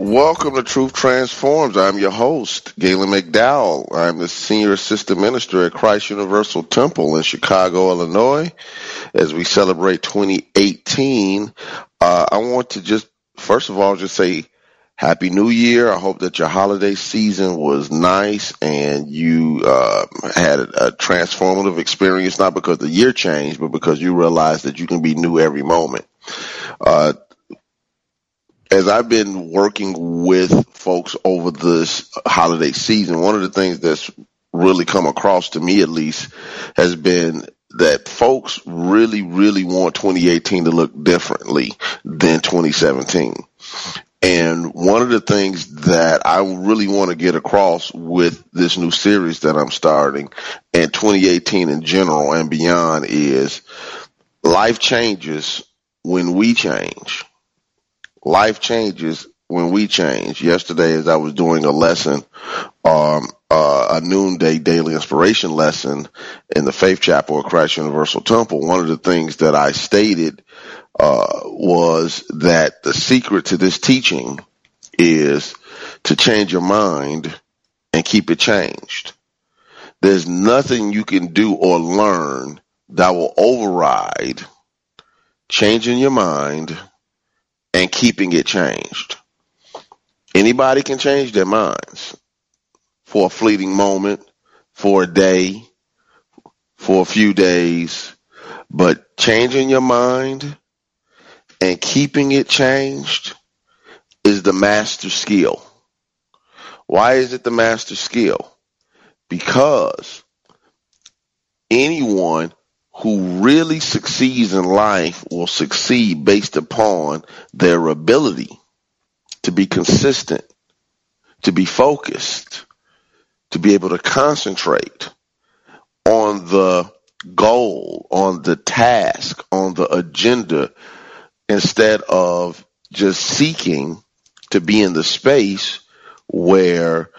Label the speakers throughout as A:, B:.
A: Welcome to Truth Transforms. I'm your host, Galen McDowell. I'm the Senior Assistant Minister at Christ Universal Temple in Chicago, Illinois. As we celebrate 2018, uh, I want to just, first of all, just say Happy New Year. I hope that your holiday season was nice and you uh, had a, transformative experience, not because the year changed, but because you realized that you can be new every moment. Uh, as I've been working with folks over this holiday season, one of the things that's really come across to me at least has been that folks really, really want 2018 to look differently than 2017. And one of the things that I really want to get across with this new series that I'm starting and 2018 in general and beyond is life changes when we change life changes when we change. Yesterday, as I was doing a lesson, um, uh, a noonday daily inspiration lesson in the Faith Chapel at Christ Universal Temple, one of the things that I stated uh, was that the secret to this teaching is to change your mind and keep it changed. There's nothing you can do or learn that will override changing your mind and keeping it changed. Anybody can change their minds for a fleeting moment, for a day, for a few days, but changing your mind and keeping it changed is the master skill. Why is it the master skill? Because anyone who really succeeds in life will succeed based upon their ability to be consistent, to be focused, to be able to concentrate on the goal, on the task, on the agenda, instead of just seeking to be in the space where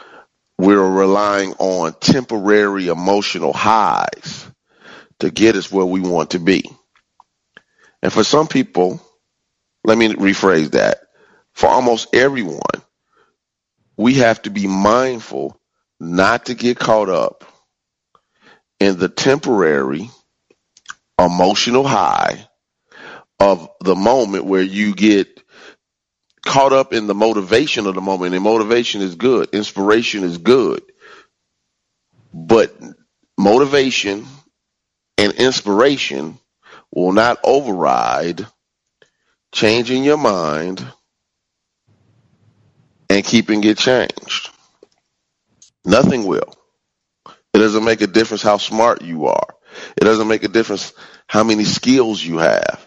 A: we're relying on temporary emotional highs to get us where we want to be. And for some people, let me rephrase that. For almost everyone, we have to be mindful not to get caught up in the temporary emotional high of the moment where you get caught up in the motivation of the moment. And motivation is good. Inspiration is good. But motivation and inspiration will not override changing your mind and keeping it changed. Nothing will. It doesn't make a difference how smart you are. It doesn't make a difference how many skills you have.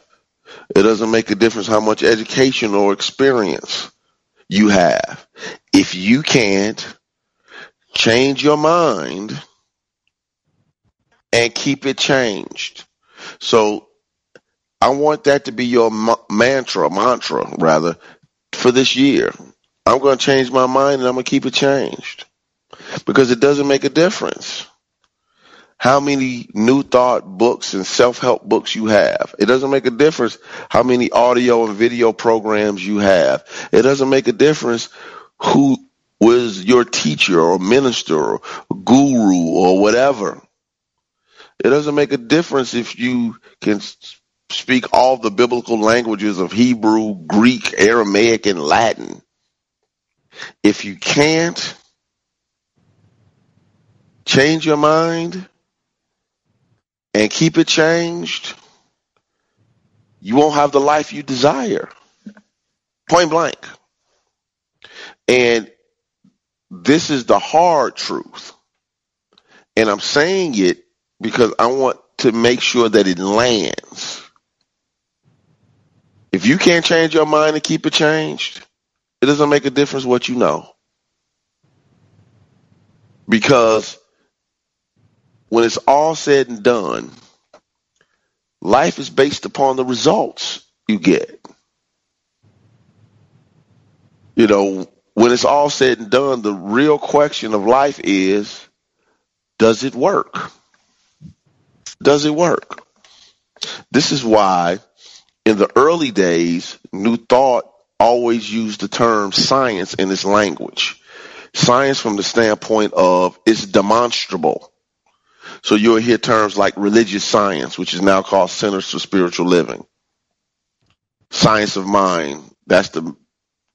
A: It doesn't make a difference how much education or experience you have. If you can't change your mind and keep it changed. So I want that to be your mantra, mantra rather, for this year. I'm going to change my mind and I'm going to keep it changed because it doesn't make a difference how many new thought books and self-help books you have. It doesn't make a difference how many audio and video programs you have. It doesn't make a difference who was your teacher or minister or guru or whatever. It doesn't make a difference if you can speak all the biblical languages of Hebrew, Greek, Aramaic, and Latin. If you can't change your mind and keep it changed, you won't have the life you desire. Point blank. And this is the hard truth. And I'm saying it because I want to make sure that it lands. If you can't change your mind and keep it changed, it doesn't make a difference what you know. Because when it's all said and done, life is based upon the results you get. You know, when it's all said and done, the real question of life is does it work? Does it work? This is why in the early days, New Thought always used the term science in its language. Science from the standpoint of it's demonstrable. So you'll hear terms like religious science, which is now called Centers for Spiritual Living. Science of Mind, that's the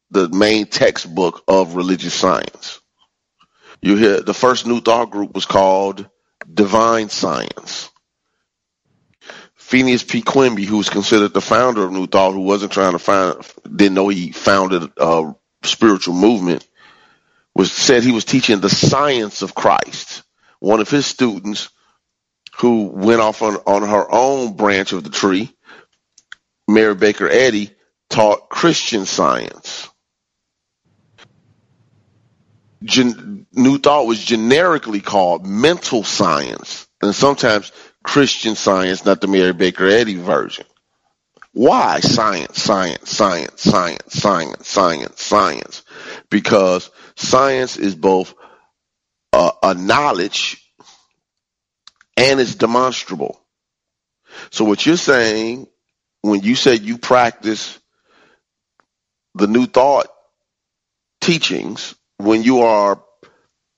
A: the main textbook of religious science. You hear the first New Thought group was called Divine Science. Phineas P. Quimby, who was considered the founder of New Thought, who wasn't trying to find, didn't know he founded a spiritual movement, was said he was teaching the science of Christ. One of his students who went off on, on her own branch of the tree, Mary Baker Eddy, taught Christian science. Gen- New Thought was generically called mental science, and sometimes Christian science, not the Mary Baker Eddy version. Why science, science, science, science, science, science, science? Because science is both a, knowledge and it's demonstrable. So what you're saying when you say you practice the new thought teachings, when you are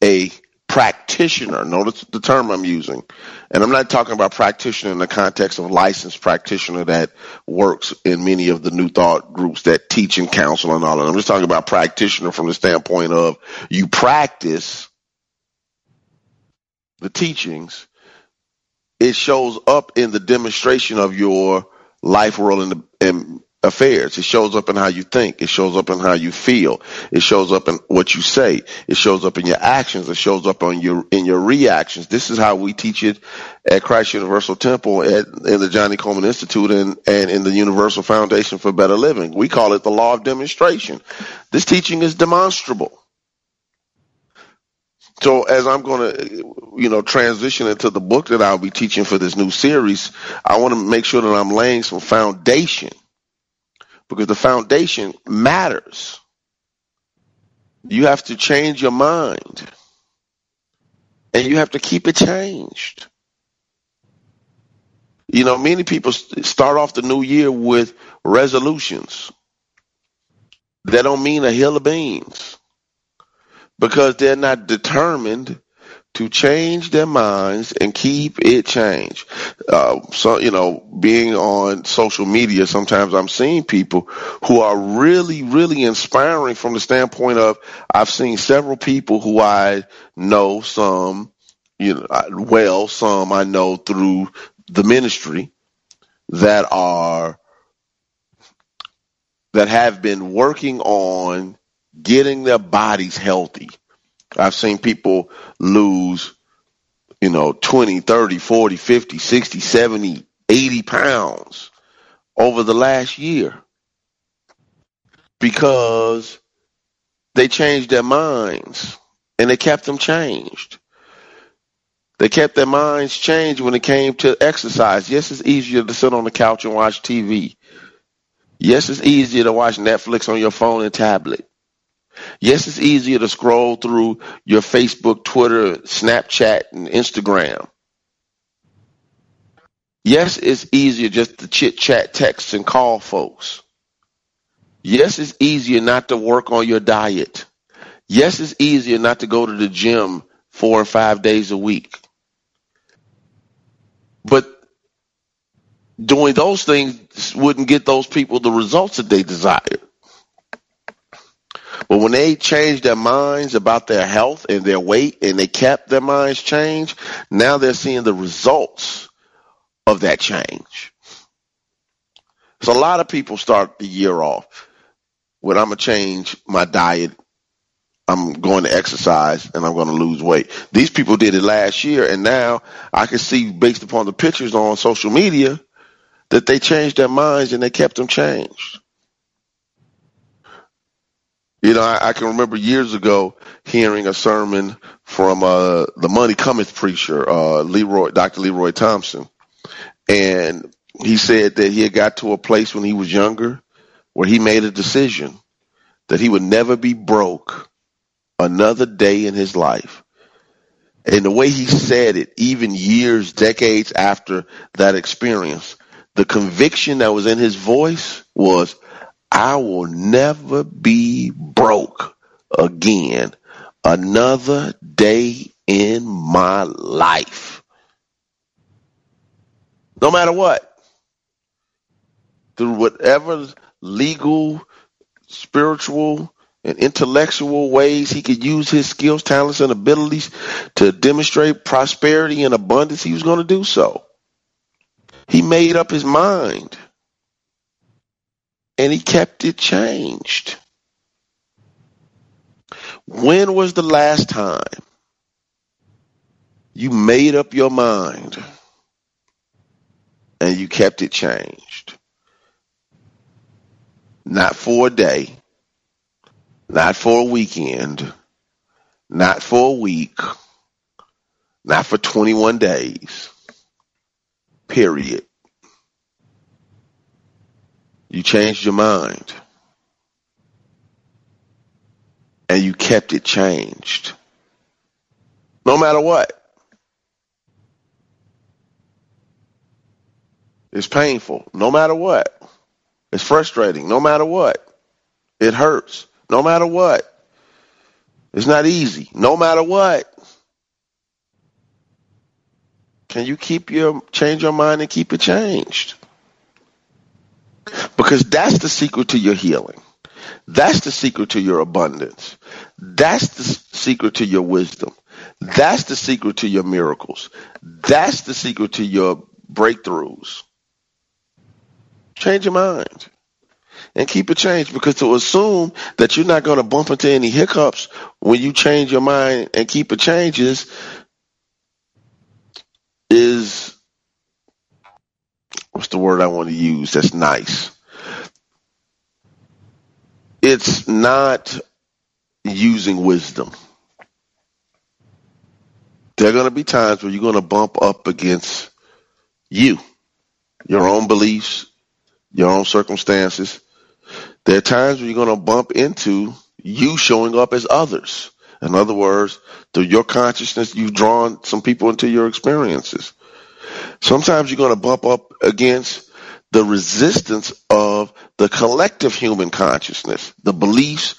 A: a practitioner, notice the term I'm using, and I'm not talking about practitioner in the context of licensed practitioner that works in many of the new thought groups that teach and counsel and all that. I'm just talking about practitioner from the standpoint of you practice the teachings. It shows up in the demonstration of your life in, the, in affairs. It shows up in how you think. It shows up in how you feel. It shows up in what you say. It shows up in your actions. It shows up on your in your reactions. This is how we teach it at Christ Universal Temple at in the Johnnie Colemon Institute and, and in the Universal Foundation for Better Living. We call it the law of demonstration. This teaching is demonstrable. So as I'm going to, you know, transition into the book that I'll be teaching for this new series, I want to make sure that I'm laying some foundation because the foundation matters. You have to change your mind and you have to keep it changed. You know, many people start off the new year with resolutions. That don't mean a hill of beans because they're not determined to change their minds and keep it changed. Uh, so, you know, being on social media, sometimes I'm seeing people who are really, really inspiring from the standpoint of I've seen several people who I know, some, you know, well, some I know through the ministry that are, that have been working on getting their bodies healthy I've seen people lose, you know, 20, 30, 40, 50, 60, 70, 80 pounds over the last year because they changed their minds and they kept them changed. They kept their minds changed when it came to exercise. Yes, it's easier to sit on the couch and watch TV. Yes, it's easier to watch Netflix on your phone and tablet. Yes, it's easier to scroll through your Facebook, Twitter, Snapchat, and Instagram. Yes, it's easier just to chit chat, text, and call folks. Yes, it's easier not to work on your diet. Yes, it's easier not to go to the gym four or five days a week. But doing those things wouldn't get those people the results that they desired. But when they changed their minds about their health and their weight and they kept their minds changed, now they're seeing the results of that change. So a lot of people start the year off when I'm going to change my diet. I'm going to exercise and I'm going to lose weight. These people did it last year and now I can see based upon the pictures on social media that they changed their minds and they kept them changed. You know, I, I can remember years ago hearing a sermon from uh, the Money Cometh preacher, uh, Leroy, Dr. Leroy Thompson, and he said that he had got to a place when he was younger where he made a decision that he would never be broke another day in his life. And the way he said it, even years, decades after that experience, the conviction that was in his voice was, I will never be broke again another day in my life. No matter what. Through whatever legal, spiritual, and intellectual ways he could use his skills, talents, and abilities to demonstrate prosperity and abundance, he was going to do so. He made up his mind and he kept it changed. When was the last time you made up your mind and you kept it changed? Not for a day, not for a weekend, not for a week, not for 21 days, period. You changed your mind. And you kept it changed. No matter what. It's painful. No matter what. It's frustrating. No matter what. It hurts. No matter what. It's not easy. No matter what. Can you keep your change your mind and keep it changed? Because that's the secret to your healing. That's the secret to your abundance. That's the secret to your wisdom. That's the secret to your miracles. That's the secret to your breakthroughs. Change your mind and keep it changed because to assume that you're not going to bump into any hiccups when you change your mind and keep it changes is what's the word I want to use that's nice? It's not using wisdom. There are going to be times where you're going to bump up against you, your own beliefs, your own circumstances. There are times where you're going to bump into you showing up as others. In other words, through your consciousness, you've drawn some people into your experiences. Sometimes you're going to bump up against the resistance of the collective human consciousness, the beliefs,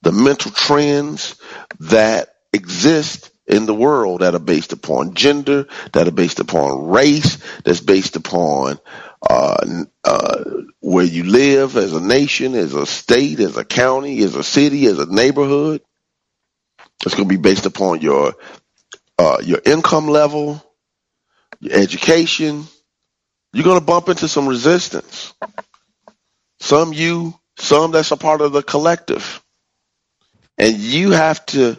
A: the mental trends that exist in the world that are based upon gender, that are based upon race, that's based upon uh, uh, where you live as a nation, as a state, as a county, as a city, as a neighborhood. It's going to be based upon your uh, your income level, your education. You're going to bump into some resistance. Some you, some that's a part of the collective. And you have to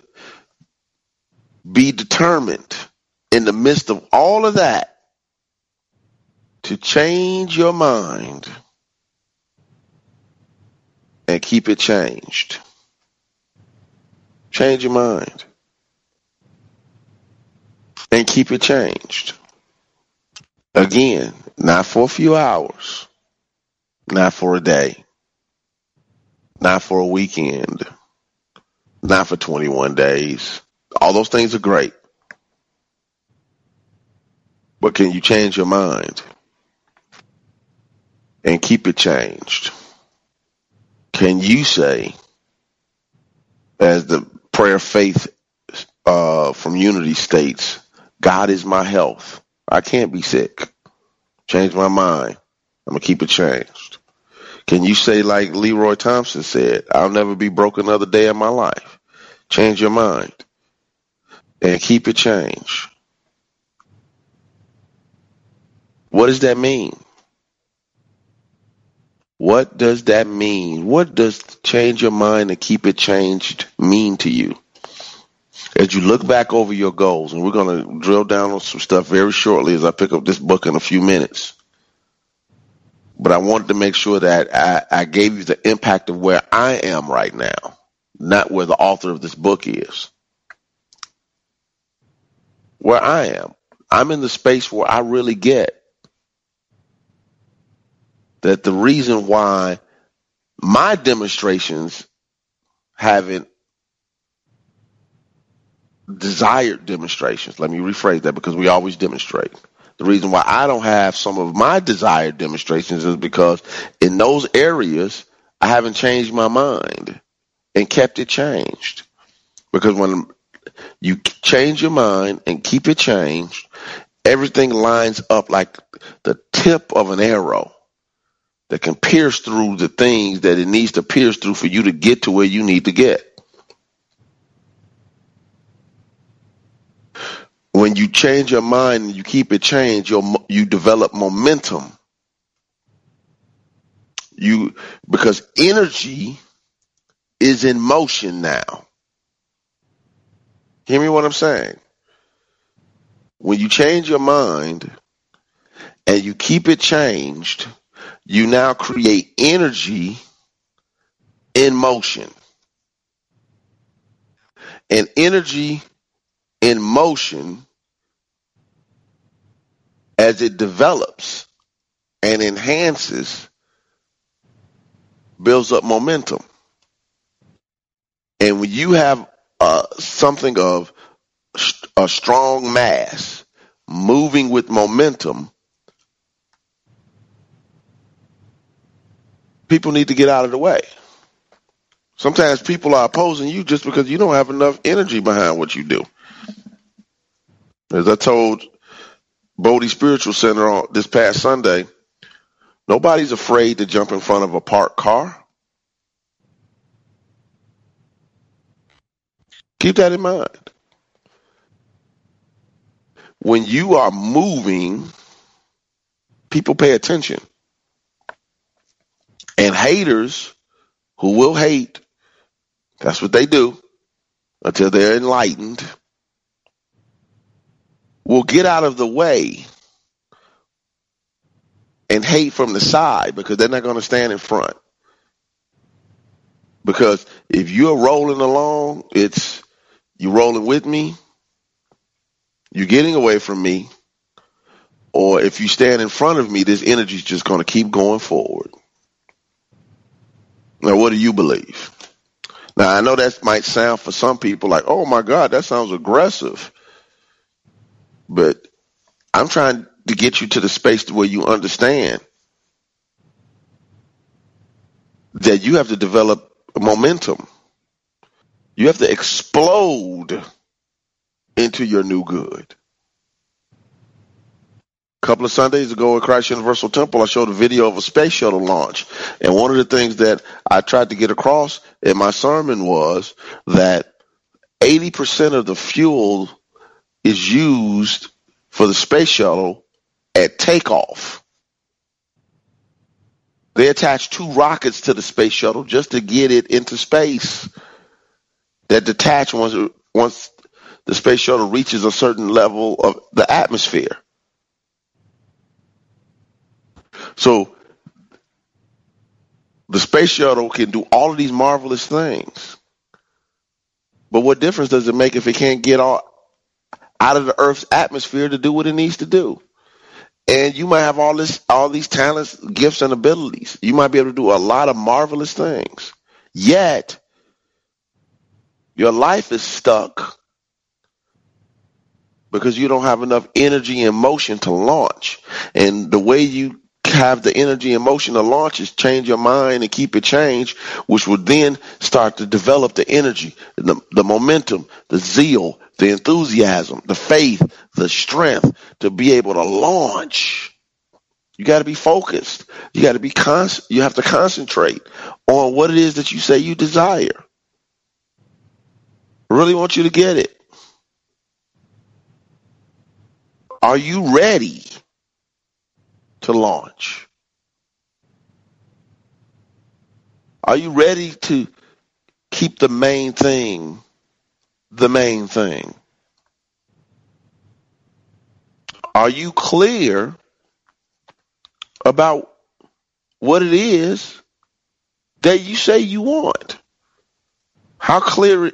A: be determined in the midst of all of that to change your mind and keep it changed. Change your mind and keep it changed. Again, not for a few hours, not for a day, not for a weekend, not for 21 days. All those things are great. But can you change your mind and keep it changed? Can you say, as the prayer faith uh, from Unity states, God is my health. I can't be sick. Change my mind. I'm to keep it changed. Can you say, like Leroy Thompson said, I'll never be broke another day in my life? Change your mind and keep it changed. What does that mean? What does that mean? What does change your mind and keep it changed mean to you? As you look back over your goals, and we're going to drill down on some stuff very shortly as I pick up this book in a few minutes. But I wanted to make sure that I, I gave you the impact of where I am right now, not where the author of this book is. Where I am. I'm in the space where I really get that the reason why my demonstrations haven't desired demonstrations. Let me rephrase that because we always demonstrate. The reason why I don't have some of my desired demonstrations is because in those areas, I haven't changed my mind and kept it changed. Because when you change your mind and keep it changed, everything lines up like the tip of an arrow that can pierce through the things that it needs to pierce through for you to get to where you need to get. When you change your mind and you keep it changed, you you develop momentum. You because energy is in motion now. Hear me what I'm saying? When you change your mind and you keep it changed, you now create energy in motion. And energy in motion as it develops and enhances, builds up momentum. And when you have uh, something of a strong mass moving with momentum, people need to get out of the way. Sometimes people are opposing you just because you don't have enough energy behind what you do. As I told Bodhi Spiritual Center on this past Sunday, nobody's afraid to jump in front of a parked car. Keep that in mind. When you are moving, people pay attention. And haters who will hate, that's what they do until they're enlightened will get out of the way and hate from the side because they're not going to stand in front. Because if you're rolling along, it's you rolling with me, you're getting away from me, or if you stand in front of me, this energy is just going to keep going forward. Now, what do you believe? Now, I know that might sound for some people like, oh my God, that sounds aggressive. But I'm trying to get you to the space where you understand that you have to develop momentum. You have to explode into your new good. A couple of Sundays ago at Christ Universal Temple, I showed a video of a space shuttle launch. And one of the things that I tried to get across in my sermon was that 80% of the fuel is used for the space shuttle at takeoff. They attach two rockets to the space shuttle just to get it into space that detach once once the space shuttle reaches a certain level of the atmosphere. So the space shuttle can do all of these marvelous things. But what difference does it make if it can't get all out of the Earth's atmosphere to do what it needs to do? And you might have all this all these talents, gifts, and abilities. You might be able to do a lot of marvelous things. Yet your life is stuck because you don't have enough energy and motion to launch. And the way you have the energy and motion to launch is change your mind and keep it changed, which will then start to develop the energy, the, the momentum, the zeal, the enthusiasm, the faith, the strength to be able to launch. You got to be focused. You got to be constant. You have to concentrate on what it is that you say you desire. Really want you to get it. Are you ready to launch? Are you ready to keep the main thing the main thing? Are you clear about what it is that you say you want? How clear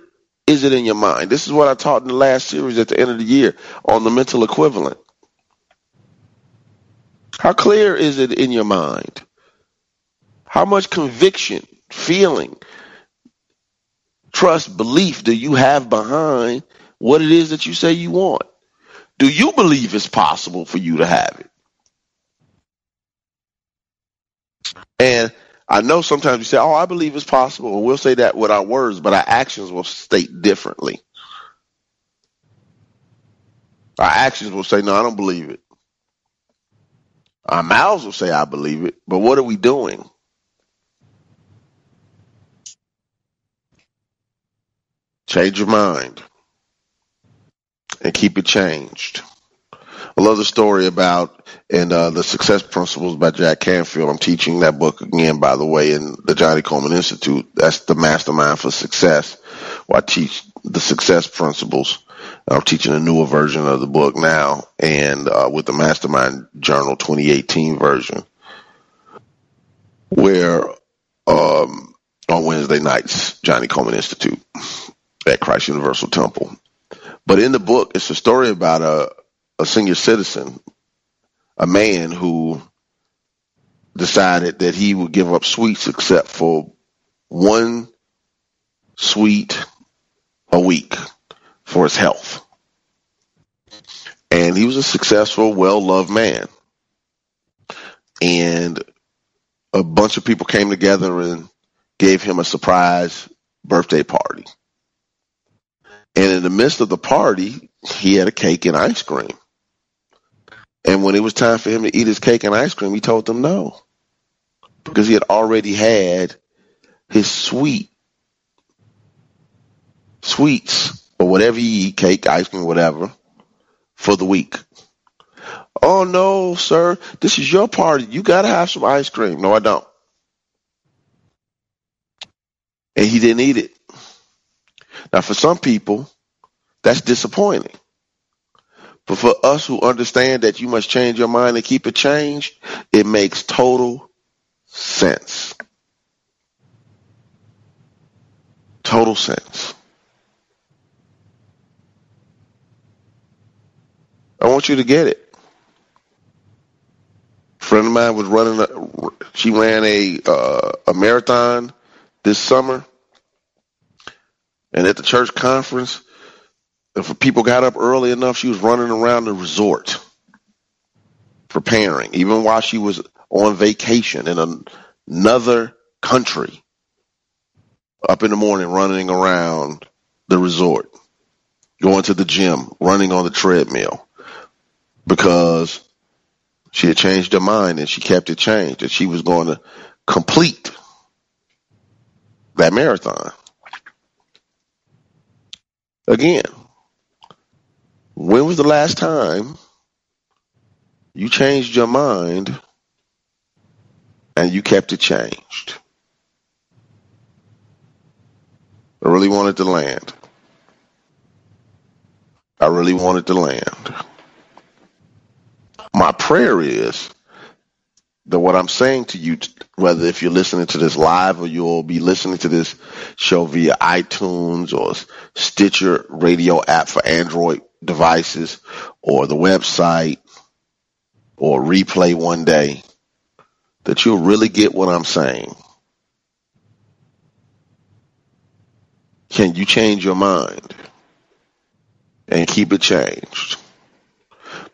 A: is it in your mind? This is what I taught in the last series at the end of the year on the mental equivalent. How clear is it in your mind? How much conviction, feeling, trust, belief do you have behind what it is that you say you want? Do you believe it's possible for you to have it? And I know sometimes we say, "Oh, I believe it's possible," and we'll say that with our words, but our actions will state differently. Our actions will say, "No, I don't believe it." Our mouths will say, "I believe it," but what are we doing? Change your mind and keep it changed. I love the story about and uh, the success principles by Jack Canfield. I'm teaching that book again, by the way, in the Johnnie Colemon Institute. That's the mastermind for success. Where I teach the success principles. I'm teaching a newer version of the book now, and uh, with the Mastermind Journal 2018 version, where um, on Wednesday nights, Johnnie Colemon Institute at Christ Universal Temple. But in the book, it's a story about a, a senior citizen, a man who decided that he would give up sweets except for one sweet a week for his health. And he was a successful, well loved man. And a bunch of people came together and gave him a surprise birthday party. And in the midst of the party, he had a cake and ice cream. And when it was time for him to eat his cake and ice cream, he told them no. Because he had already had his sweet sweets or whatever you eat, cake, ice cream, whatever, for the week. Oh no, sir, this is your party. You gotta have some ice cream. No, I don't. And he didn't eat it. Now for some people, that's disappointing. But for us who understand that you must change your mind and keep it changed, it makes total sense. Total sense. I want you to get it. A friend of mine was running. A, she ran a uh, a marathon this summer, and at the church conference, if people got up early enough, she was running around the resort preparing, even while she was on vacation in another country, up in the morning running around the resort. going to the gym, running on the treadmill because she had changed her mind and she kept it changed that she was going to complete that marathon. Again, when was the last time you changed your mind and you kept it changed? I really wanted to land. I really wanted to land. My prayer is that what I'm saying to you, whether if you're listening to this live or you'll be listening to this show via iTunes or Stitcher radio app for Android devices or the website or replay one day, that you'll really get what I'm saying. Can you change your mind and keep it changed?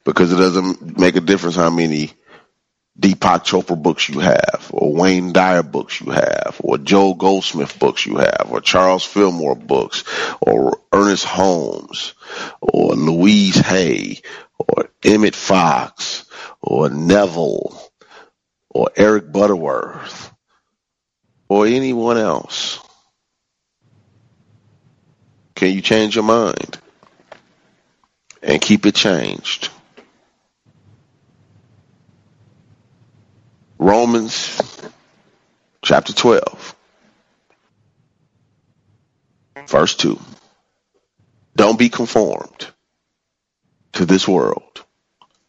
A: Because it doesn't make a difference how many Deepak Chopra books you have, or Wayne Dyer books you have, or Joel Goldsmith books you have, or Charles Fillmore books, or Ernest Holmes, or Louise Hay, or Emmet Fox, or Neville, or Eric Butterworth, or anyone else. Can you change your mind and keep it changed? Romans chapter 12, verse 2. Don't be conformed to this world,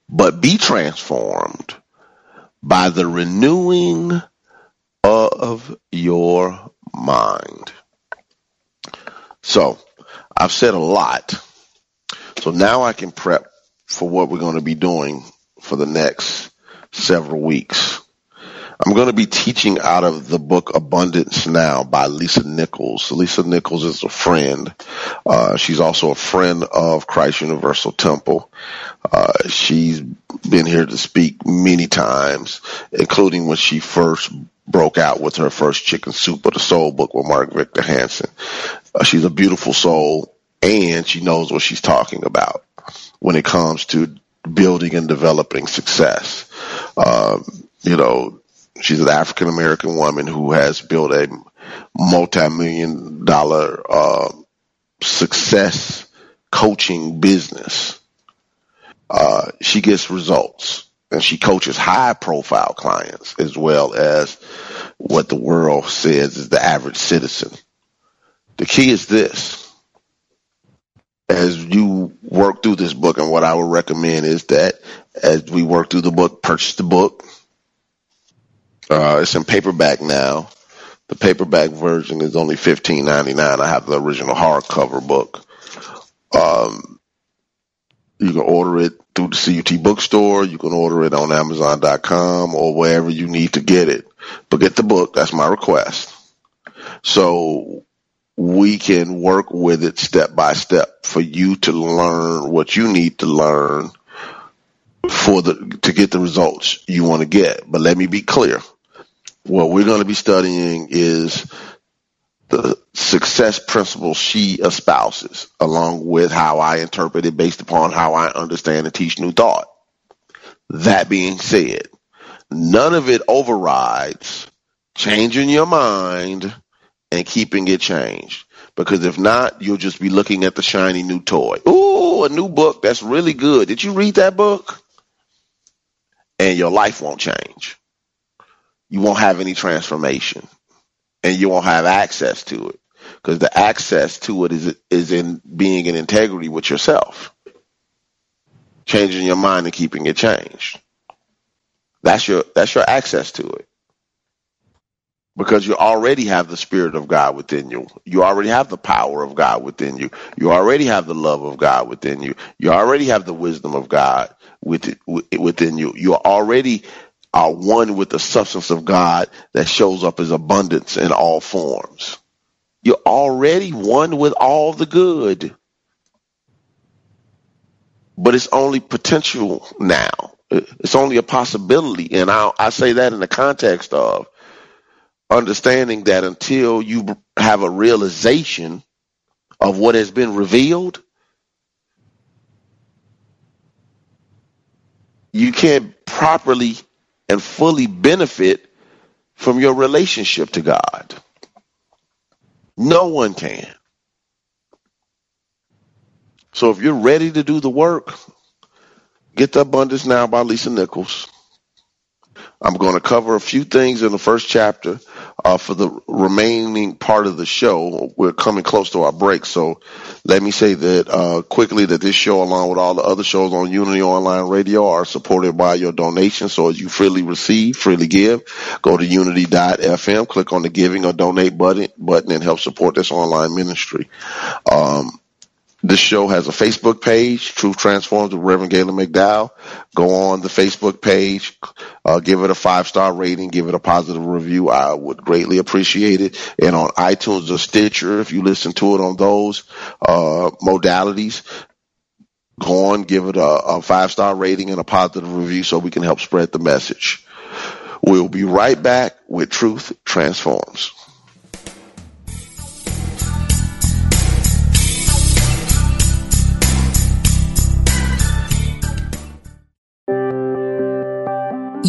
A: but be transformed by the renewing of your mind. So, I've said a lot. So now I can prep for what we're going to be doing for the next several weeks. I'm going to be teaching out of the book Abundance Now by Lisa Nichols. Lisa Nichols is a friend. Uh, she's also a friend of Christ Universal Temple. Uh, she's been here to speak many times, including when she first broke out with her first Chicken Soup of the Soul book with Mark Victor Hansen. Uh, she's a beautiful soul and she knows what she's talking about when it comes to building and developing success. Um, you know, She's an African American woman who has built a multi-million dollar uh, success coaching business. Uh, she gets results and she coaches high profile clients as well as what the world says is the average citizen. The key is this. As you work through this book and what I would recommend is that as we work through the book, purchase the book, uh, it's in paperback now. The paperback version is only fifteen ninety nine. I have the original hardcover book. Um, you can order it through the CUT bookstore. You can order it on Amazon.com or wherever you need to get it. But get the book. That's my request. So we can work with it step by step for you to learn what you need to learn for the to get the results you want to get. But let me be clear what we're going to be studying is the success principles she espouses, along with how I interpret it based upon how I understand and teach new thought. That being said, none of it overrides changing your mind and keeping it changed. Because if not, you'll just be looking at the shiny new toy. Ooh, a new book. That's really good. Did you read that book? And your life won't change you won't have any transformation and you won't have access to it because the access to it is is in being in integrity with yourself changing your mind and keeping it changed that's your that's your access to it because you already have the spirit of God within you. You already have the power of God within you. You already have the love of God within you. You already have the wisdom of God within you. You already are one with the substance of God that shows up as abundance in all forms. You're already one with all the good. But it's only potential now. It's only a possibility. And I, I say that in the context of understanding that until you have a realization of what has been revealed, you can't properly and fully benefit from your relationship to God. No one can. So if you're ready to do the work, get the abundance now by Lisa Nichols. I'm going to cover a few things in the first chapter uh, for the remaining part of the show. We're coming close to our break, so let me say that uh, quickly that this show, along with all the other shows on Unity Online Radio, are supported by your donations. So as you freely receive, freely give, go to unity.fm, click on the giving or donate button, button and help support this online ministry. Um, this show has a Facebook page, Truth Transforms with Reverend Galen McDowell. Go on the Facebook page, uh, give it a five star rating, give it a positive review. I would greatly appreciate it. And on iTunes or Stitcher, if you listen to it on those uh, modalities, go on, give it a, a five star rating and a positive review so we can help spread the message. We'll be right back with Truth Transforms.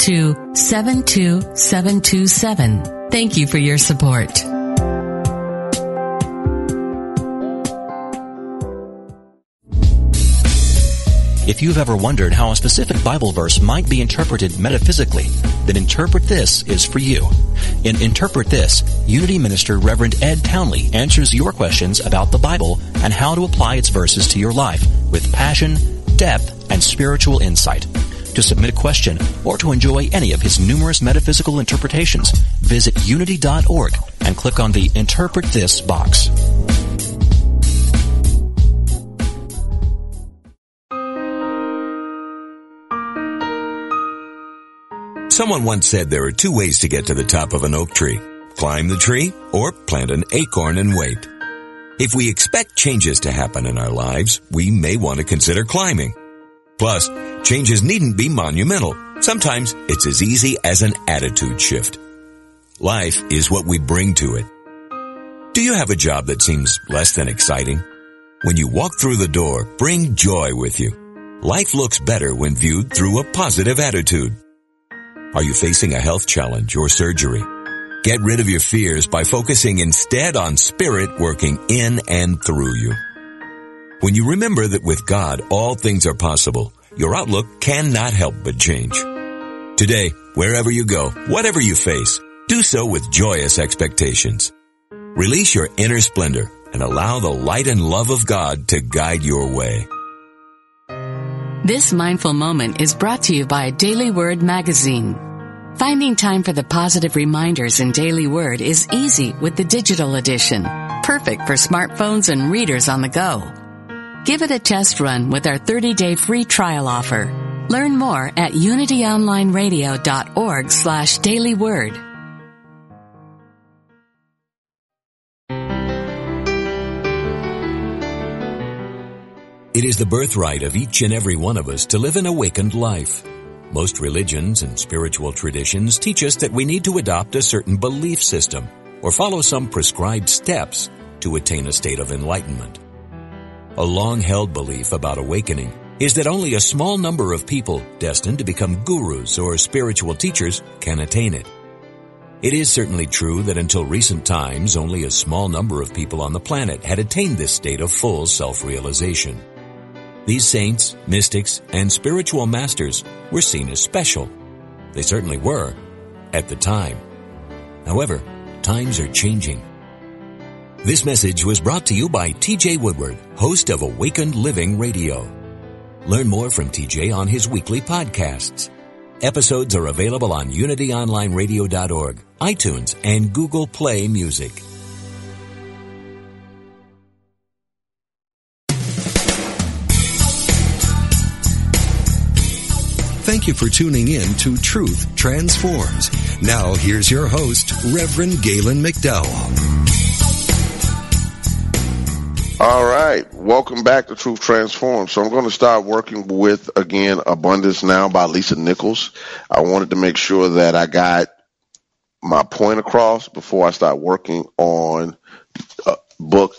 B: to 72727. Thank you for your support.
C: If you've ever wondered how a specific Bible verse might be interpreted metaphysically, then Interpret This is for you. In Interpret This, Unity Minister Reverend Ed Townley answers your questions about the Bible and how to apply its verses to your life with passion, depth, and spiritual insight. To submit a question or to enjoy any of his numerous metaphysical interpretations, visit unity.org and click on the Interpret This box.
D: Someone once said there are two ways to get to the top of an oak tree. Climb the tree or plant an acorn and wait. If we expect changes to happen in our lives, we may want to consider climbing. Plus, changes needn't be monumental. Sometimes it's as easy as an attitude shift. Life is what we bring to it. Do you have a job that seems less than exciting? When you walk through the door, bring joy with you. Life looks better when viewed through a positive attitude. Are you facing a health challenge or surgery? Get rid of your fears by focusing instead on spirit working in and through you. When you remember that with God all things are possible, your outlook cannot help but change. Today, wherever you go, whatever you face, do so with joyous expectations. Release your inner splendor and allow the light and love of God to guide your way.
B: This mindful moment is brought to you by Daily Word Magazine. Finding time for the positive reminders in Daily Word is easy with the digital edition, perfect for smartphones and readers on the go. Give it a test run with our 30-day free trial offer. Learn more at unityonlineradio.org slash dailyword.
D: It is the birthright of each and every one of us to live an awakened life. Most religions and spiritual traditions teach us that we need to adopt a certain belief system or follow some prescribed steps to attain a state of enlightenment. A long-held belief about awakening is that only a small number of people destined to become gurus or spiritual teachers can attain it. It is certainly true that until recent times, only a small number of people on the planet had attained this state of full self-realization. These saints, mystics, and spiritual masters were seen as special. They certainly were, at the time. However, times are changing. This message was brought to you by TJ Woodward, host of Awakened Living Radio. Learn more from TJ on his weekly podcasts. Episodes are available on unityonlineradio.org, iTunes, and Google Play Music.
E: Thank you for tuning in to Truth Transforms. Now here's your host, Reverend Galen McDowell.
A: All right. Welcome back to Truth Transforms. So I'm going to start working with, again, Abundance Now by Lisa Nichols. I wanted to make sure that I got my point across before I start working on a book,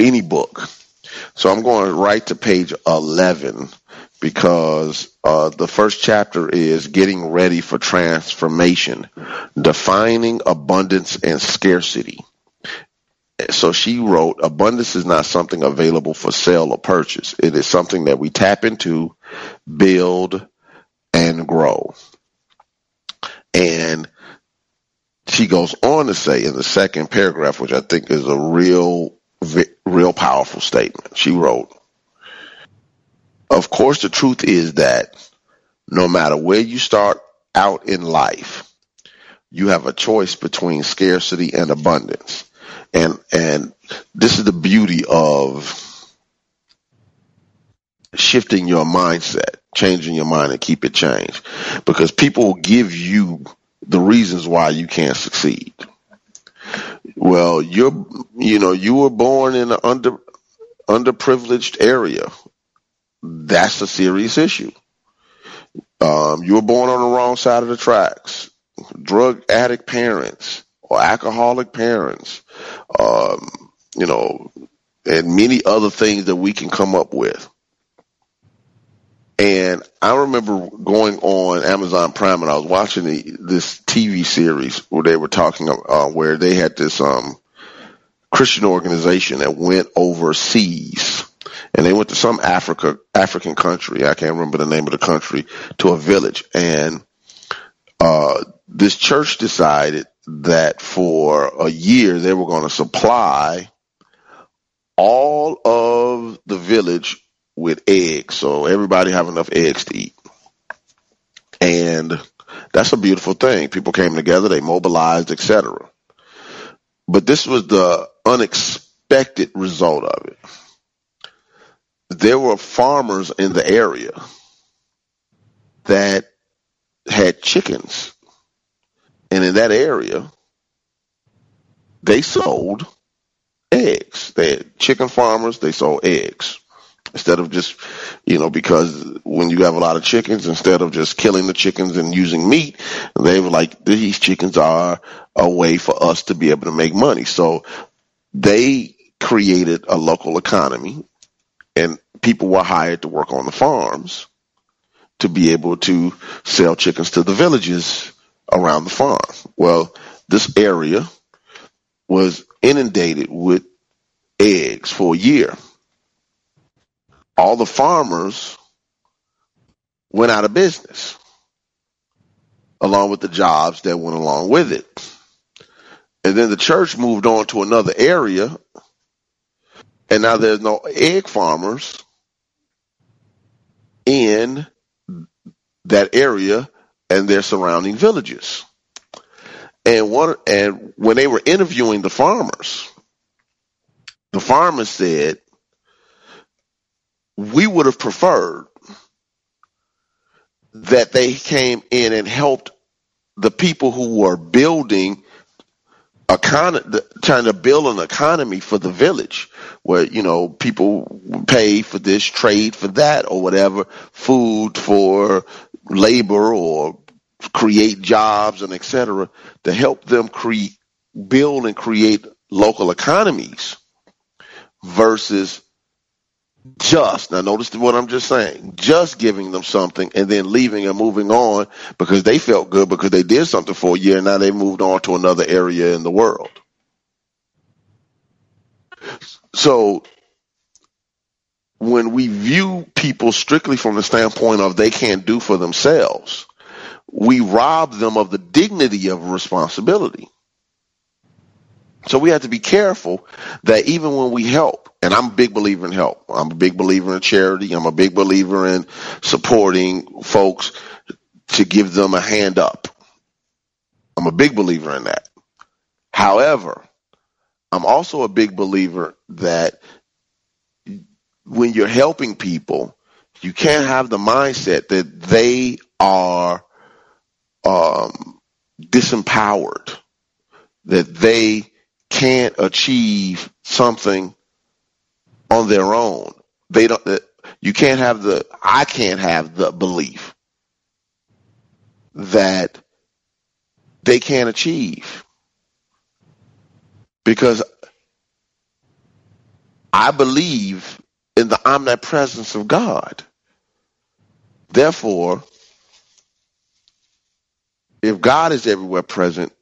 A: any book. So I'm going right to page 11 because uh, the first chapter is getting ready for transformation, defining abundance and scarcity so she wrote, abundance is not something available for sale or purchase. It is something that we tap into, build, and grow. And she goes on to say in the second paragraph, which I think is a real, real powerful statement. She wrote, of course, the truth is that no matter where you start out in life, you have a choice between scarcity and abundance and and this is the beauty of shifting your mindset, changing your mind and keep it changed. Because people give you the reasons why you can't succeed. Well, you're you know, you were born in an under underprivileged area. That's a serious issue. Um, you were born on the wrong side of the tracks. Drug addict parents or alcoholic parents, um, you know, and many other things that we can come up with. And I remember going on Amazon Prime and I was watching the, this TV series where they were talking, uh, where they had this, um, Christian organization that went overseas and they went to some Africa, African country. I can't remember the name of the country to a village. And, uh, this church decided that for a year they were going to supply all of the village with eggs. So everybody have enough eggs to eat. And that's a beautiful thing. People came together they mobilized etc but this was the unexpected result of it. There were farmers in the area that had chickens and in that area, they sold eggs. They had chicken farmers, they sold eggs. Instead of just, you know, because when you have a lot of chickens, instead of just killing the chickens and using meat, they were like, these chickens are a way for us to be able to make money. So they created a local economy and people were hired to work on the farms to be able to sell chickens to the villages around the farm. Well, this area was inundated with eggs for a year. All the farmers went out of business along with the jobs that went along with it. And then the church moved on to another area and now there's no egg farmers in that area and their surrounding villages. And one and when they were interviewing the farmers, the farmers said, we would have preferred that they came in and helped the people who were building econ- trying to build an economy for the village where you know people pay for this trade for that or whatever food for labor or create jobs and etc. to help them create, build and create local economies versus just now notice what I'm just saying just giving them something and then leaving and moving on because they felt good because they did something for a year and now they moved on to another area in the world so when we view people strictly from the standpoint of they can't do for themselves we rob them of the dignity of responsibility. So we have to be careful that even when we help, and I'm a big believer in help. I'm a big believer in charity. I'm a big believer in supporting folks to give them a hand up. I'm a big believer in that. However, I'm also a big believer that when you're helping people, You can't have the mindset that they are um, disempowered, that they can't achieve something on their own. They don't. You can't have the. I can't have the belief that they can't achieve because I believe in the omnipresence of God. Therefore, if God is everywhere present,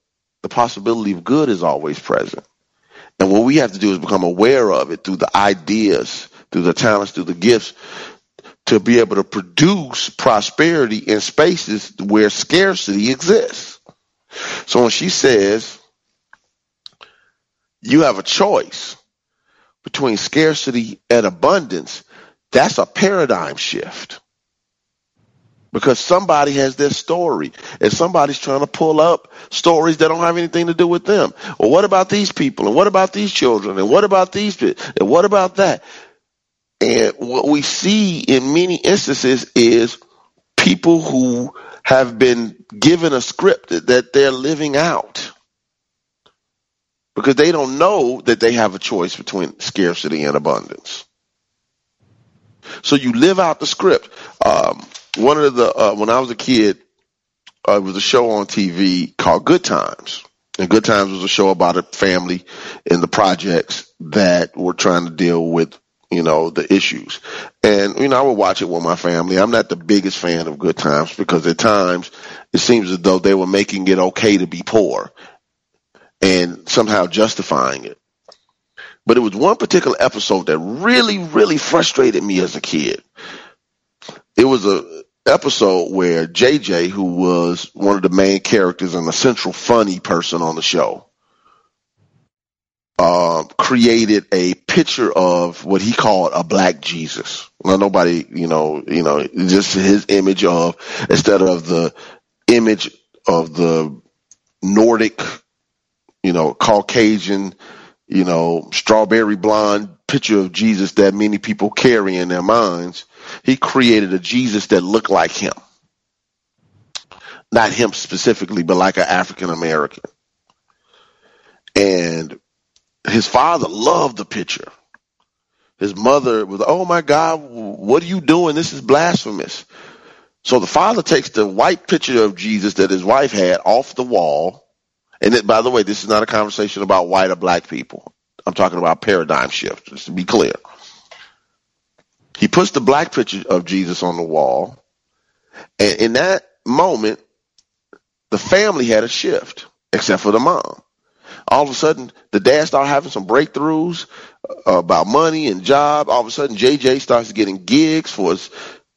A: the possibility of good is always present. And what we have to do is become aware of it through the ideas, through the talents, through the gifts, to be able to produce prosperity in spaces where scarcity exists. So when she says, you have a choice between scarcity and abundance, that's a paradigm shift. Because somebody has their story and somebody's trying to pull up stories that don't have anything to do with them. Well, what about these people? And what about these children? And what about these? And what about that? And what we see in many instances is people who have been given a script that they're living out because they don't know that they have a choice between scarcity and abundance. So you live out the script. Um, one of the uh, when I was a kid, uh, it was a show on TV called Good Times, and Good Times was a show about a family in the projects that were trying to deal with you know the issues. And you know I would watch it with my family. I'm not the biggest fan of Good Times because at times it seems as though they were making it okay to be poor and somehow justifying it. But it was one particular episode that really, really frustrated me as a kid. It was a episode where JJ, who was one of the main characters and the central funny person on the show, uh, created a picture of what he called a black Jesus. Now, nobody, you know, you know, just his image of instead of the image of the Nordic you know, Caucasian, you know, strawberry blonde picture of Jesus that many people carry in their minds. He created a Jesus that looked like him. Not him specifically, but like an African American. And his father loved the picture. His mother was, oh my God, what are you doing? This is blasphemous. So the father takes the white picture of Jesus that his wife had off the wall and by the way, this is not a conversation about white or black people. I'm talking about paradigm shift, just to be clear. He puts the black picture of Jesus on the wall. And in that moment, the family had a shift, except for the mom. All of a sudden, the dad started having some breakthroughs uh, about money and job. All of a sudden, JJ starts getting gigs for his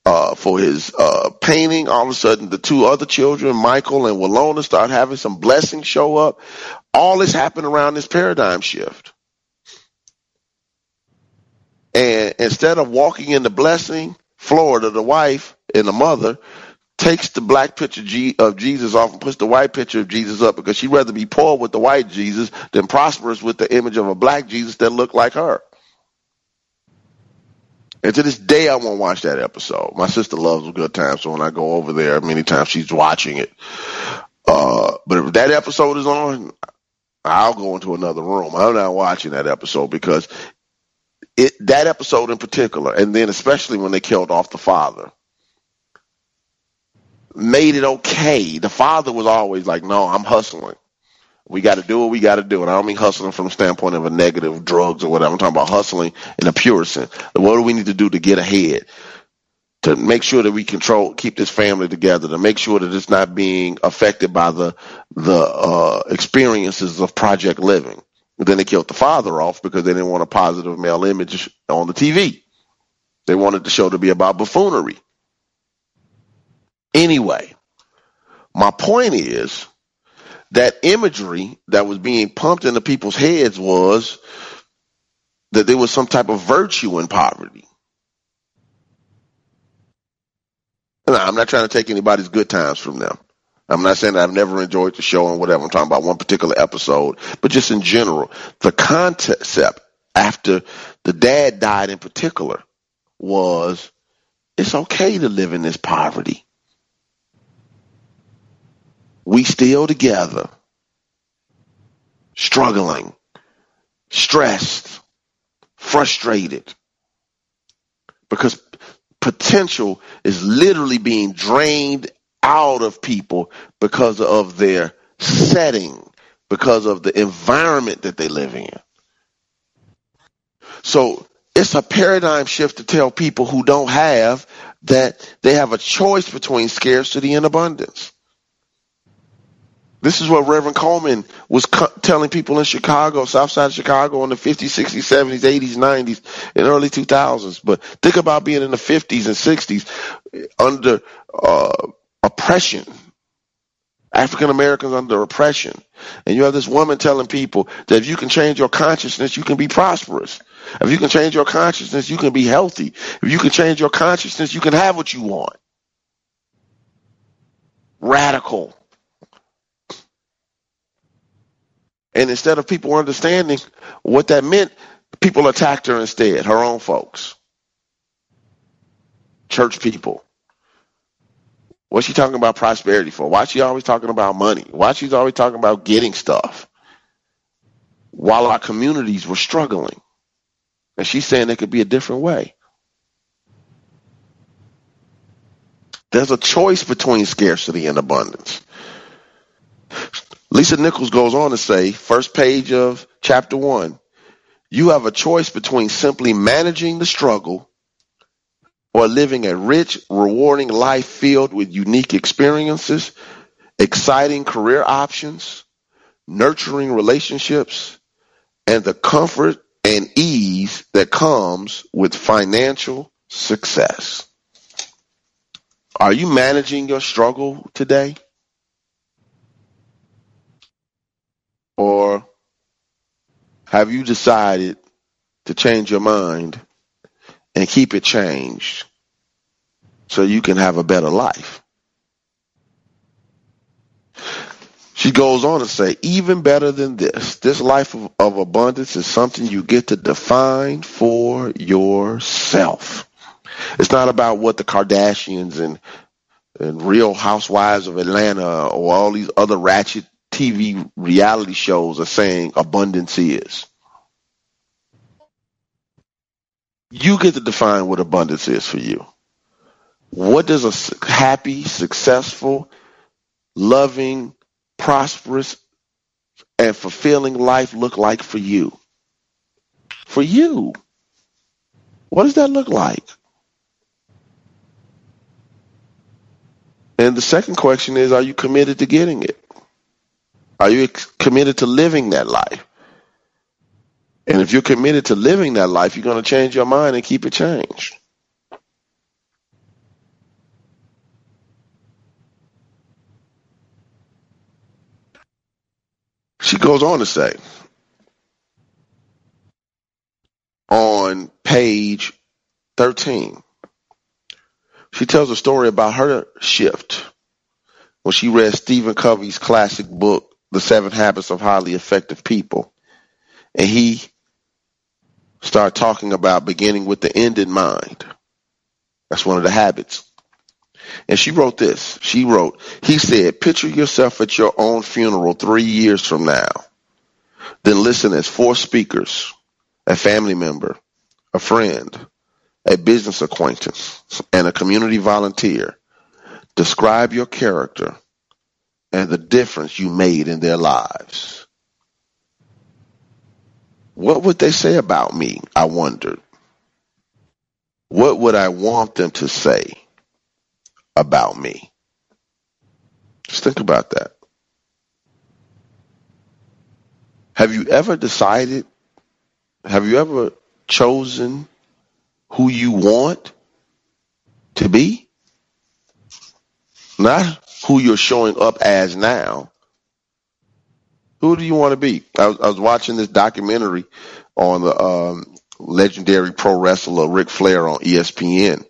A: uh, for his uh, painting. All of a sudden, the two other children, Michael and Walona, start having some blessings show up. All this happened around this paradigm shift. And instead of walking in the blessing, Florida, the wife and the mother, takes the black picture of Jesus off and puts the white picture of Jesus up because she'd rather be poor with the white Jesus than prosperous with the image of a black Jesus that looked like her. And to this day, I won't watch that episode. My sister loves a good time, so when I go over there, many times she's watching it. Uh, but if that episode is on, I'll go into another room. I'm not watching that episode because it that episode in particular, and then especially when they killed off the father, made it okay. The father was always like, "No, I'm hustling." We got to do what we got to do. And I don't mean hustling from the standpoint of a negative drugs or whatever. I'm talking about hustling in a pure sense. What do we need to do to get ahead? To make sure that we control, keep this family together, to make sure that it's not being affected by the the uh, experiences of Project Living. Then they killed the father off because they didn't want a positive male image on the TV. They wanted the show to be about buffoonery. Anyway, my point is that imagery that was being pumped into people's heads was that there was some type of virtue in poverty. I'm not trying to take anybody's good times from them. I'm not saying that I've never enjoyed the show and whatever. I'm talking about one particular episode, but just in general, the concept after the dad died in particular was it's okay to live in this poverty. We still together, struggling, stressed, frustrated, because potential is literally being drained out of people because of their setting, because of the environment that they live in. So it's a paradigm shift to tell people who don't have that they have a choice between scarcity and abundance. This is what Reverend Colemon was co- telling people in Chicago, South Side of Chicago in the 50s, 60s, 70s, 80s, 90s, and early 2000s. But think about being in the 50s and 60s under uh, oppression. African Americans under oppression. And you have this woman telling people that if you can change your consciousness, you can be prosperous. If you can change your consciousness, you can be healthy. If you can change your consciousness, you can have what you want. Radical. And instead of people understanding what that meant, people attacked her instead, her own folks, church people. What's she talking about prosperity for? Why is she always talking about money? Why she's always talking about getting stuff? While our communities were struggling. And she's saying there could be a different way. There's a choice between scarcity and abundance. Lisa Nichols goes on to say, first page of chapter one, you have a choice between simply managing the struggle or living a rich, rewarding life filled with unique experiences, exciting career options, nurturing relationships, and the comfort and ease that comes with financial success. Are you managing your struggle today? Or have you decided to change your mind and keep it changed so you can have a better life? She goes on to say, even better than this, this life of, of abundance is something you get to define for yourself. It's not about what the Kardashians and and Real Housewives of Atlanta or all these other ratchet TV reality shows are saying abundance is. You get to define what abundance is for you. What does a happy, successful, loving, prosperous, and fulfilling life look like for you? For you. What does that look like? And the second question is, are you committed to getting it? Are you committed to living that life? And if you're committed to living that life, you're going to change your mind and keep it changed. She goes on to say on page 13, she tells a story about her shift when she read Stephen Covey's classic book, the Seven Habits of Highly Effective People. And he started talking about beginning with the end in mind. That's one of the habits. And she wrote this. She wrote, he said, picture yourself at your own funeral three years from now. Then listen as four speakers, a family member, a friend, a business acquaintance, and a community volunteer describe your character and the difference you made in their lives. What would they say about me? I wondered. What would I want them to say about me? Just think about that. Have you ever decided? Have you ever chosen who you want to be? Not who you're showing up as now. Who do you want to be? I was, I was watching this documentary on the um, legendary pro wrestler Ric Flair on ESPN,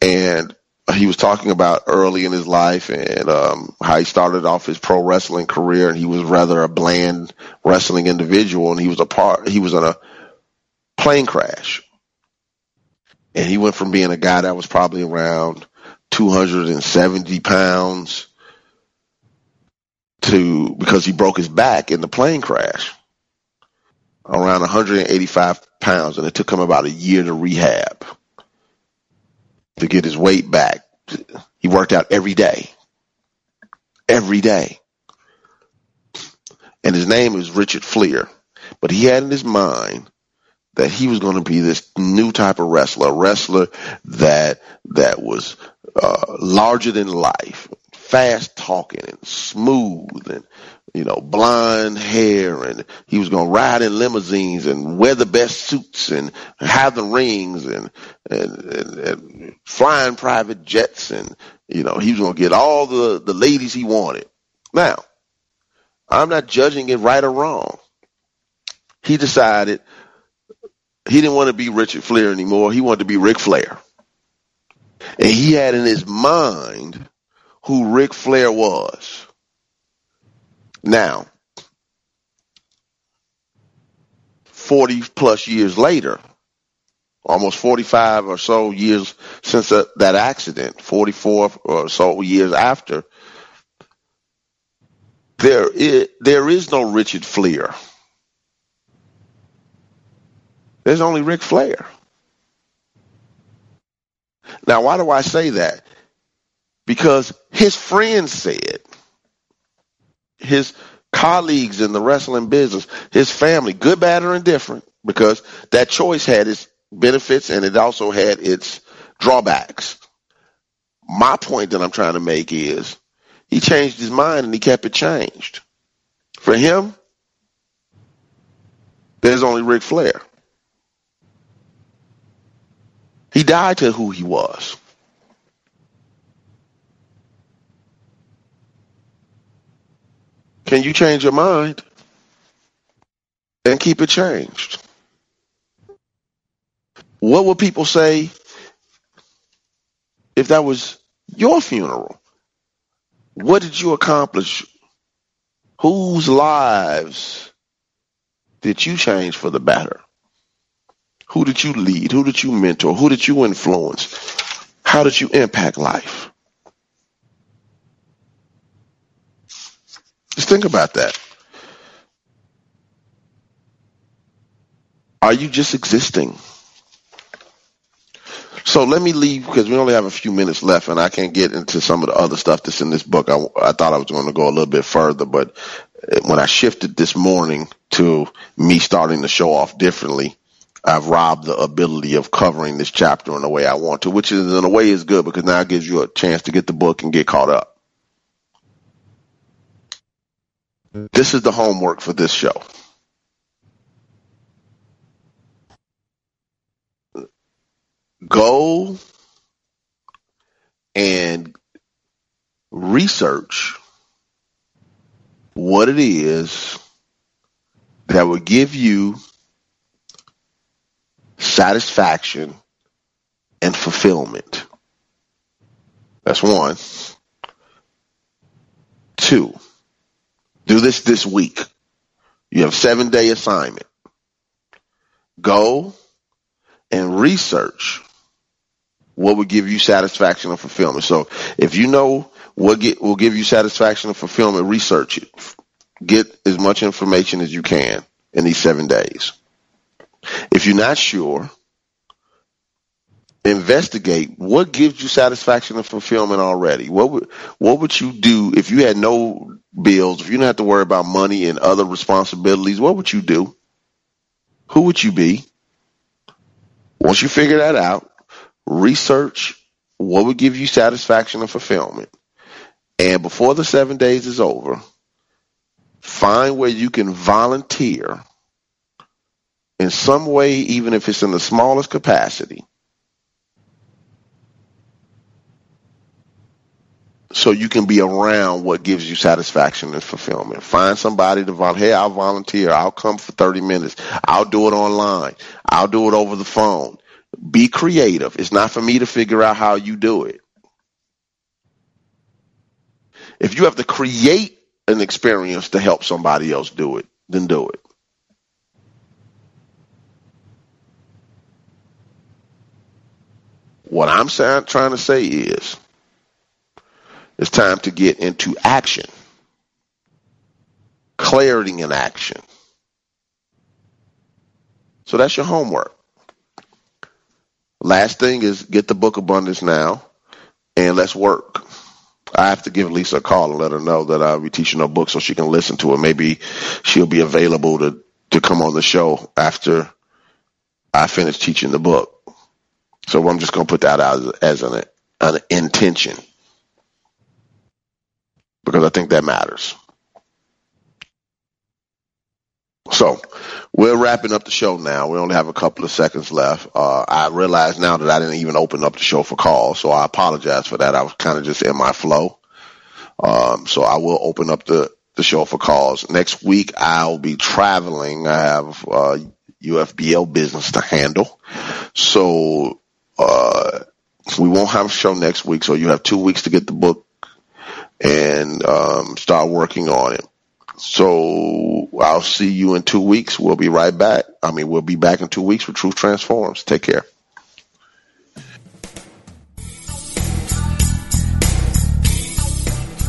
A: and he was talking about early in his life and um, how he started off his pro wrestling career, and he was rather a bland wrestling individual, and he was a part. He was in a plane crash, And he went from being a guy that was probably around 270 pounds to because he broke his back in the plane crash. Around 185 pounds and it took him about a year to rehab to get his weight back. He worked out every day. Every day. And his name is richard fliehr but he had in his mind that he was going to be this new type of wrestler, a wrestler that that was uh, larger than life, fast talking and smooth and you know blonde hair and he was going to ride in limousines and wear the best suits and have the rings and and, and, and flying private jets and you know he was going to get all the the ladies he wanted. Now, I'm not judging it right or wrong. He decided he didn't want to be Richard Fliehr anymore. He wanted to be Ric Flair. And he had in his mind who Ric Flair was. Now, 40 plus years later, almost 45 or so years since that, that accident, 44 or so years after, there is, there is no Richard Fliehr. There's only Ric Flair. Now, why do I say that? Because his friends said, his colleagues in the wrestling business, his family, good, bad, or indifferent, because that choice had its benefits and it also had its drawbacks. My point that I'm trying to make is he changed his mind and he kept it changed. For him, there's only Ric Flair. He died to who he was. Can you change your mind and keep it changed? What would people say if that was your funeral? What did you accomplish? Whose lives did you change for the better? Who did you lead? Who did you mentor? Who did you influence? How did you impact life? Just think about that. Are you just existing? So let me leave because we only have a few minutes left, and I can't get into some of the other stuff that's in this book. I, I thought I was going to go a little bit further, but eh, when I shifted this morning to me starting the show off differently, I've robbed the ability of covering this chapter in the way I want to, which is in a way is good because now it gives you a chance to get the book and get caught up. This is the homework for this show. Go and research what it is that will give you satisfaction and fulfillment. That's one. Two, do this this week. You have seven day assignment. Go and research what would give you satisfaction and fulfillment. So if you know what get, will give you satisfaction and fulfillment, research it. Get as much information as you can in these seven days. If you're not sure, investigate what gives you satisfaction and fulfillment already. What would what would you do if you had no bills, if you didn't have to worry about money and other responsibilities? What would you do? Who would you be? Once you figure that out, research what would give you satisfaction and fulfillment. And before the seven days is over, find where you can volunteer in some way, even if it's in the smallest capacity, so you can be around what gives you satisfaction and fulfillment. Find somebody to volunteer. Hey, I'll volunteer. I'll come for 30 minutes. I'll do it online. I'll do it over the phone. Be creative. It's not for me to figure out how you do it. If you have to create an experience to help somebody else do it, then do it. What I'm trying to say is it's time to get into action. Clarity in action. So that's your homework. Last thing is get the book Abundance now and let's work. I have to give Lisa a call and let her know that I'll be teaching her book so she can listen to it. Maybe she'll be available to, to come on the show after I finish teaching the book. So I'm just going to put that out as an, an intention because I think that matters. So we're wrapping up the show now. We only have a couple of seconds left. Uh, I realize now that I didn't even open up the show for calls, so I apologize for that. I was kind of just in my flow. Um, so I will open up the, the show for calls. Next week I'll be traveling. I have uh, UFBL business to handle. So uh, we won't have a show next week, so you have two weeks to get the book and um, start working on it. So I'll see you in two weeks. We'll be right back. I mean, we'll be back in two weeks with Truth Transforms. Take care.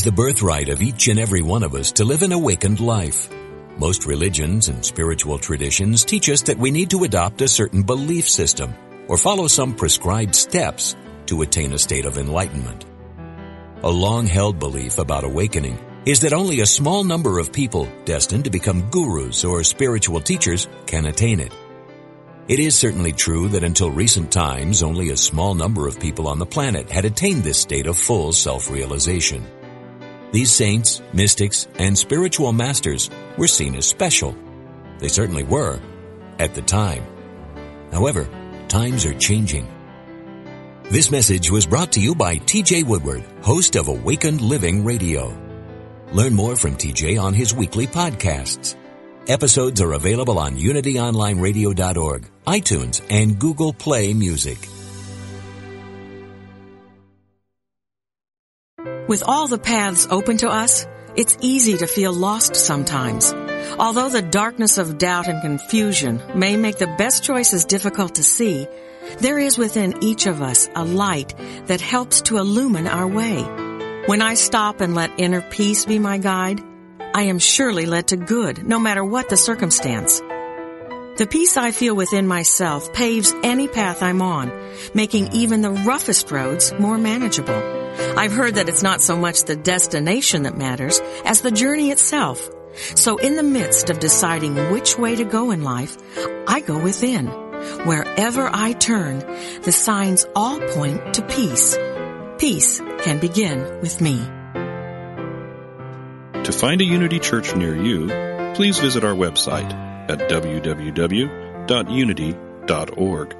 D: Is the birthright of each and every one of us to live an awakened life. Most religions and spiritual traditions teach us that we need to adopt a certain belief system or follow some prescribed steps to attain a state of enlightenment. A long-held belief about awakening is that only a small number of people destined to become gurus or spiritual teachers can attain it. It is certainly true that until recent times, only a small number of people on the planet had attained this state of full self-realization. These saints, mystics, and spiritual masters were seen as special. They certainly were at the time. However, times are changing. This message was brought to you by TJ Woodward, host of Awakened Living Radio. Learn more from TJ on his weekly podcasts. Episodes are available on unityonlineradio.org, iTunes, and Google Play Music.
F: With all the paths open to us, it's easy to feel lost sometimes. Although the darkness of doubt and confusion may make the best choices difficult to see, there is within each of us a light that helps to illumine our way. When I stop and let inner peace be my guide, I am surely led to good, no matter what the circumstance. The peace I feel within myself paves any path I'm on, making even the roughest roads more manageable. I've heard that it's not so much the destination that matters as the journey itself. So in the midst of deciding which way to go in life, I go within. Wherever I turn, the signs all point to peace. Peace can begin with me.
G: To find a Unity Church near you, please visit our website at www.unity.org.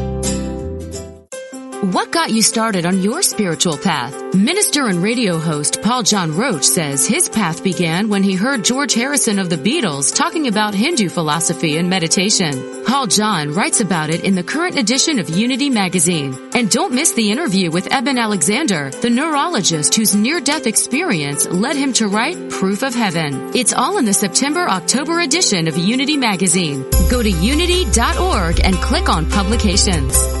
H: What got you started on your spiritual path? Minister and radio host Paul John Roach says his path began when he heard George Harrison of the Beatles talking about Hindu philosophy and meditation. Paul John writes about it in the current edition of Unity magazine. And don't miss the interview with Eben Alexander, the neurologist whose near-death experience led him to write Proof of Heaven. It's all in the September-October edition of Unity magazine. Go to unity.org and click on publications.